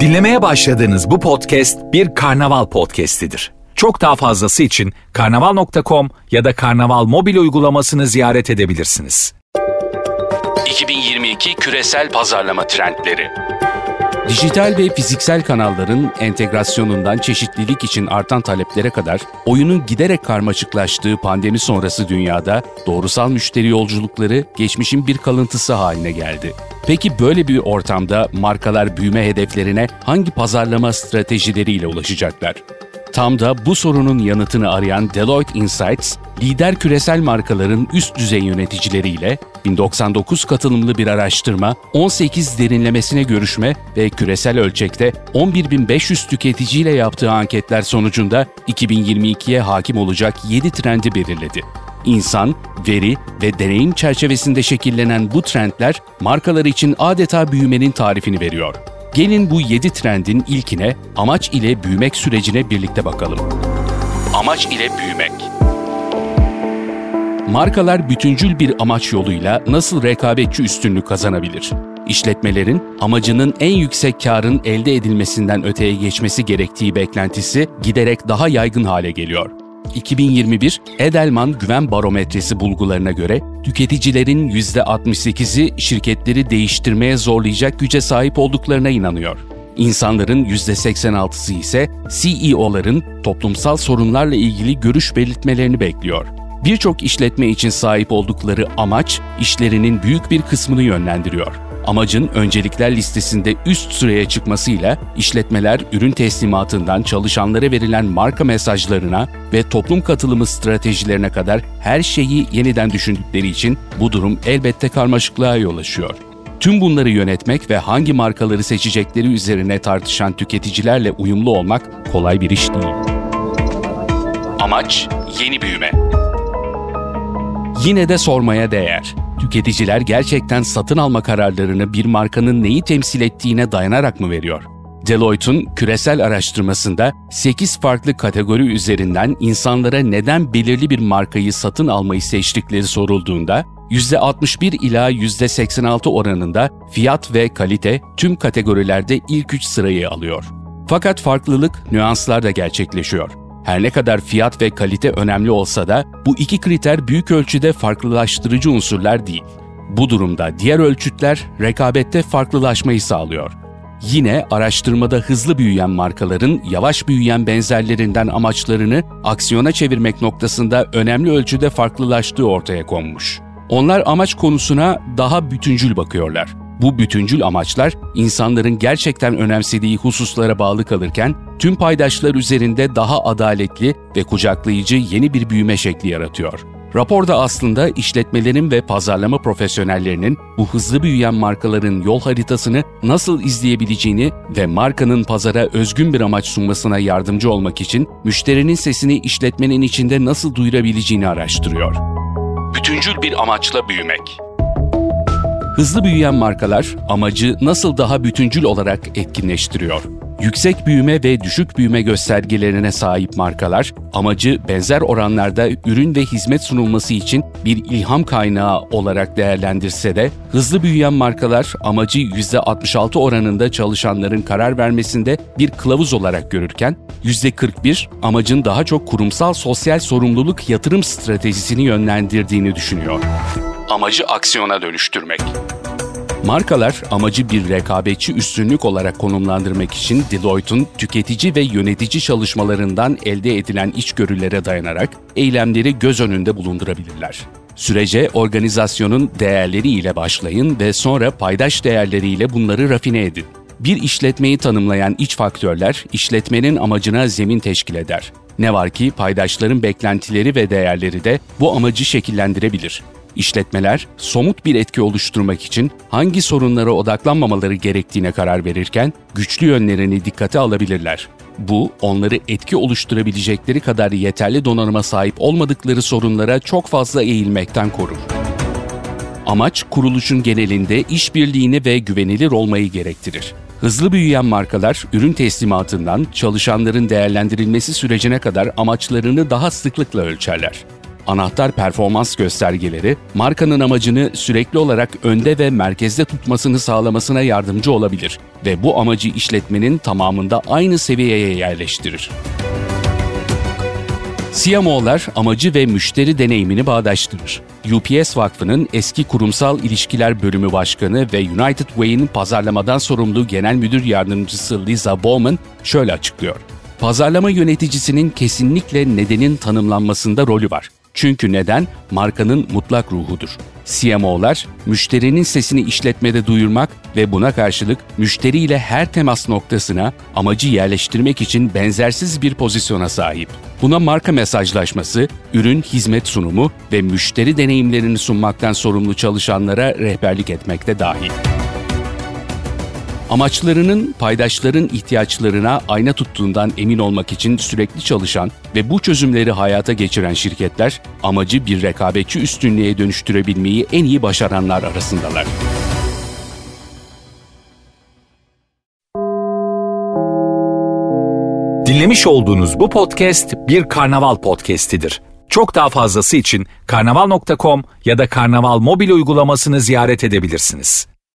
Dinlemeye başladığınız bu podcast bir karnaval podcastidir. Çok daha fazlası için karnaval.com ya da karnaval mobil uygulamasını ziyaret edebilirsiniz. 2022 küresel pazarlama trendleri. Dijital ve fiziksel kanalların entegrasyonundan çeşitlilik için artan taleplere kadar oyunun giderek karmaşıklaştığı pandemi sonrası dünyada doğrusal müşteri yolculukları geçmişin bir kalıntısı haline geldi. Peki böyle bir ortamda markalar büyüme hedeflerine hangi pazarlama stratejileriyle ulaşacaklar? Tam da bu sorunun yanıtını arayan Deloitte Insights, lider küresel markaların üst düzey yöneticileriyle 1099 katılımlı bir araştırma, 18 derinlemesine görüşme ve küresel ölçekte 11.500 tüketiciyle yaptığı anketler sonucunda 2022'ye hakim olacak 7 trendi belirledi. İnsan, veri ve deneyim çerçevesinde şekillenen bu trendler markalar için adeta büyümenin tarifini veriyor. Gelin bu 7 trendin ilkine amaç ile büyümek sürecine birlikte bakalım. Amaç ile büyümek. Markalar bütüncül bir amaç yoluyla nasıl rekabetçi üstünlük kazanabilir? İşletmelerin amacının en yüksek karın elde edilmesinden öteye geçmesi gerektiği beklentisi giderek daha yaygın hale geliyor. 2021 Edelman Güven Barometresi bulgularına göre tüketicilerin %68'i şirketleri değiştirmeye zorlayacak güce sahip olduklarına inanıyor. İnsanların %86'sı ise CEO'ların toplumsal sorunlarla ilgili görüş belirtmelerini bekliyor. Birçok işletme için sahip oldukları amaç işlerinin büyük bir kısmını yönlendiriyor. Amacın öncelikler listesinde üst sıraya çıkmasıyla işletmeler ürün teslimatından çalışanlara verilen marka mesajlarına ve toplum katılımı stratejilerine kadar her şeyi yeniden düşündükleri için bu durum elbette karmaşıklığa yol açıyor. Tüm bunları yönetmek ve hangi markaları seçecekleri üzerine tartışan tüketicilerle uyumlu olmak kolay bir iş değil. Amaç yeni büyüme. Yine de sormaya değer. Tüketiciler gerçekten satın alma kararlarını bir markanın neyi temsil ettiğine dayanarak mı veriyor? Deloitte'un küresel araştırmasında 8 farklı kategori üzerinden insanlara neden belirli bir markayı satın almayı seçtikleri sorulduğunda %61 ila %86 oranında fiyat ve kalite tüm kategorilerde ilk 3 sırayı alıyor. Fakat farklılık nüanslarda gerçekleşiyor. Her ne kadar fiyat ve kalite önemli olsa da bu iki kriter büyük ölçüde farklılaştırıcı unsurlar değil. Bu durumda diğer ölçütler rekabette farklılaşmayı sağlıyor. Yine araştırmada hızlı büyüyen markaların yavaş büyüyen benzerlerinden amaçlarını aksiyona çevirmek noktasında önemli ölçüde farklılaştığı ortaya konmuş. Onlar amaç konusuna daha bütüncül bakıyorlar. Bu bütüncül amaçlar insanların gerçekten önemsediği hususlara bağlı kalırken tüm paydaşlar üzerinde daha adaletli ve kucaklayıcı yeni bir büyüme şekli yaratıyor. Raporda aslında işletmelerin ve pazarlama profesyonellerinin bu hızlı büyüyen markaların yol haritasını nasıl izleyebileceğini ve markanın pazara özgün bir amaç sunmasına yardımcı olmak için müşterinin sesini işletmenin içinde nasıl duyurabileceğini araştırıyor. Bütüncül bir amaçla büyümek. Hızlı büyüyen markalar amacı nasıl daha bütüncül olarak etkinleştiriyor? Yüksek büyüme ve düşük büyüme göstergelerine sahip markalar amacı benzer oranlarda ürün ve hizmet sunulması için bir ilham kaynağı olarak değerlendirse de hızlı büyüyen markalar amacı %66 oranında çalışanların karar vermesinde bir kılavuz olarak görürken %41 amacın daha çok kurumsal sosyal sorumluluk yatırım stratejisini yönlendirdiğini düşünüyor. Amacı aksiyona dönüştürmek. Markalar amacı bir rekabetçi üstünlük olarak konumlandırmak için Deloitte'un tüketici ve yönetici çalışmalarından elde edilen içgörülere dayanarak eylemleri göz önünde bulundurabilirler. Sürece organizasyonun değerleri ile başlayın ve sonra paydaş değerleriyle bunları rafine edin. Bir işletmeyi tanımlayan iç faktörler işletmenin amacına zemin teşkil eder. Ne var ki paydaşların beklentileri ve değerleri de bu amacı şekillendirebilir. İşletmeler somut bir etki oluşturmak için hangi sorunlara odaklanmamaları gerektiğine karar verirken güçlü yönlerini dikkate alabilirler. Bu, onları etki oluşturabilecekleri kadar yeterli donanıma sahip olmadıkları sorunlara çok fazla eğilmekten korur. Amaç, kuruluşun genelinde işbirliğini ve güvenilir olmayı gerektirir. Hızlı büyüyen markalar ürün teslimatından çalışanların değerlendirilmesi sürecine kadar amaçlarını daha sıklıkla ölçerler. Anahtar performans göstergeleri, markanın amacını sürekli olarak önde ve merkezde tutmasını sağlamasına yardımcı olabilir ve bu amacı işletmenin tamamında aynı seviyeye yerleştirir. CMO'lar amacı ve müşteri deneyimini bağdaştırır. UPS Vakfı'nın eski kurumsal ilişkiler bölümü başkanı ve United Way'in pazarlamadan sorumlu genel müdür yardımcısı Lisa Bowman şöyle açıklıyor. Pazarlama yöneticisinin kesinlikle nedenin tanımlanmasında rolü var. Çünkü neden markanın mutlak ruhudur. CMO'lar müşterinin sesini işletmede duyurmak ve buna karşılık müşteriyle her temas noktasına amacı yerleştirmek için benzersiz bir pozisyona sahip. Buna marka mesajlaşması, ürün hizmet sunumu ve müşteri deneyimlerini sunmaktan sorumlu çalışanlara rehberlik etmekte dahil. Amaçlarının paydaşların ihtiyaçlarına ayna tuttuğundan emin olmak için sürekli çalışan ve bu çözümleri hayata geçiren şirketler amacı bir rekabetçi üstünlüğe dönüştürebilmeyi en iyi başaranlar arasındalar. Dinlemiş olduğunuz bu podcast bir karnaval podcastidir. Çok daha fazlası için karnaval.com ya da karnaval mobil uygulamasını ziyaret edebilirsiniz.